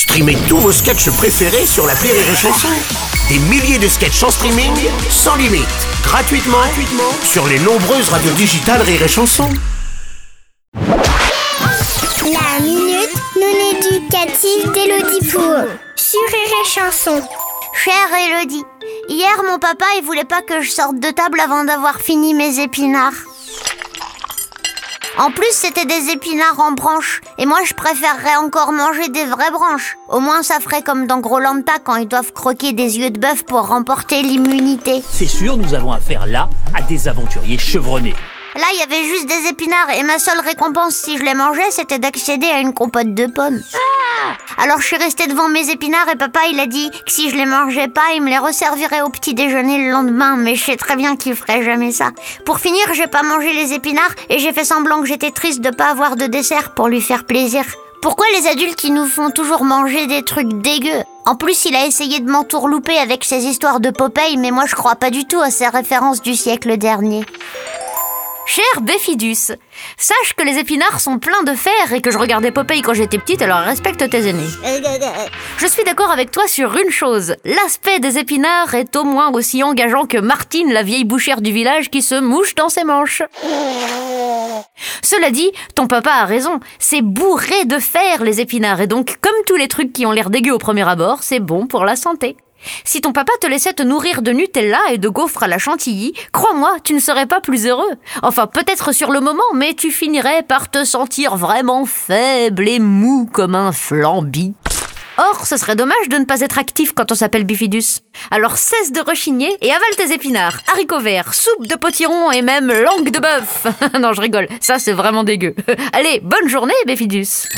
Streamez tous vos sketchs préférés sur la Rire et Chanson. Des milliers de sketchs en streaming, sans limite, gratuitement, sur les nombreuses radios digitales Rire et Chanson. La minute non éducative d'Elodie Pour sur Rire et Chanson. Chère Elodie, hier mon papa il voulait pas que je sorte de table avant d'avoir fini mes épinards. En plus, c'était des épinards en branches. Et moi, je préférerais encore manger des vraies branches. Au moins, ça ferait comme dans Grolanta quand ils doivent croquer des yeux de bœuf pour remporter l'immunité. C'est sûr, nous avons affaire là à des aventuriers chevronnés. Là, il y avait juste des épinards et ma seule récompense si je les mangeais, c'était d'accéder à une compote de pommes. Alors je suis restée devant mes épinards et papa il a dit que si je les mangeais pas, il me les resservirait au petit déjeuner le lendemain, mais je sais très bien qu'il ferait jamais ça. Pour finir, j'ai pas mangé les épinards et j'ai fait semblant que j'étais triste de pas avoir de dessert pour lui faire plaisir. Pourquoi les adultes ils nous font toujours manger des trucs dégueux? En plus, il a essayé de m'entourlouper avec ses histoires de Popeye, mais moi je crois pas du tout à ses références du siècle dernier. Cher Béfidus, sache que les épinards sont pleins de fer et que je regardais Popeye quand j'étais petite, alors respecte tes aînés. Je suis d'accord avec toi sur une chose. L'aspect des épinards est au moins aussi engageant que Martine, la vieille bouchère du village qui se mouche dans ses manches. Cela dit, ton papa a raison. C'est bourré de fer, les épinards, et donc, comme tous les trucs qui ont l'air dégueux au premier abord, c'est bon pour la santé. Si ton papa te laissait te nourrir de Nutella et de gaufres à la chantilly, crois-moi, tu ne serais pas plus heureux. Enfin, peut-être sur le moment, mais tu finirais par te sentir vraiment faible et mou comme un flambi. Or, ce serait dommage de ne pas être actif quand on s'appelle Bifidus. Alors cesse de rechigner et avale tes épinards, haricots verts, soupe de potiron et même langue de bœuf. non, je rigole, ça c'est vraiment dégueu. Allez, bonne journée, Bifidus.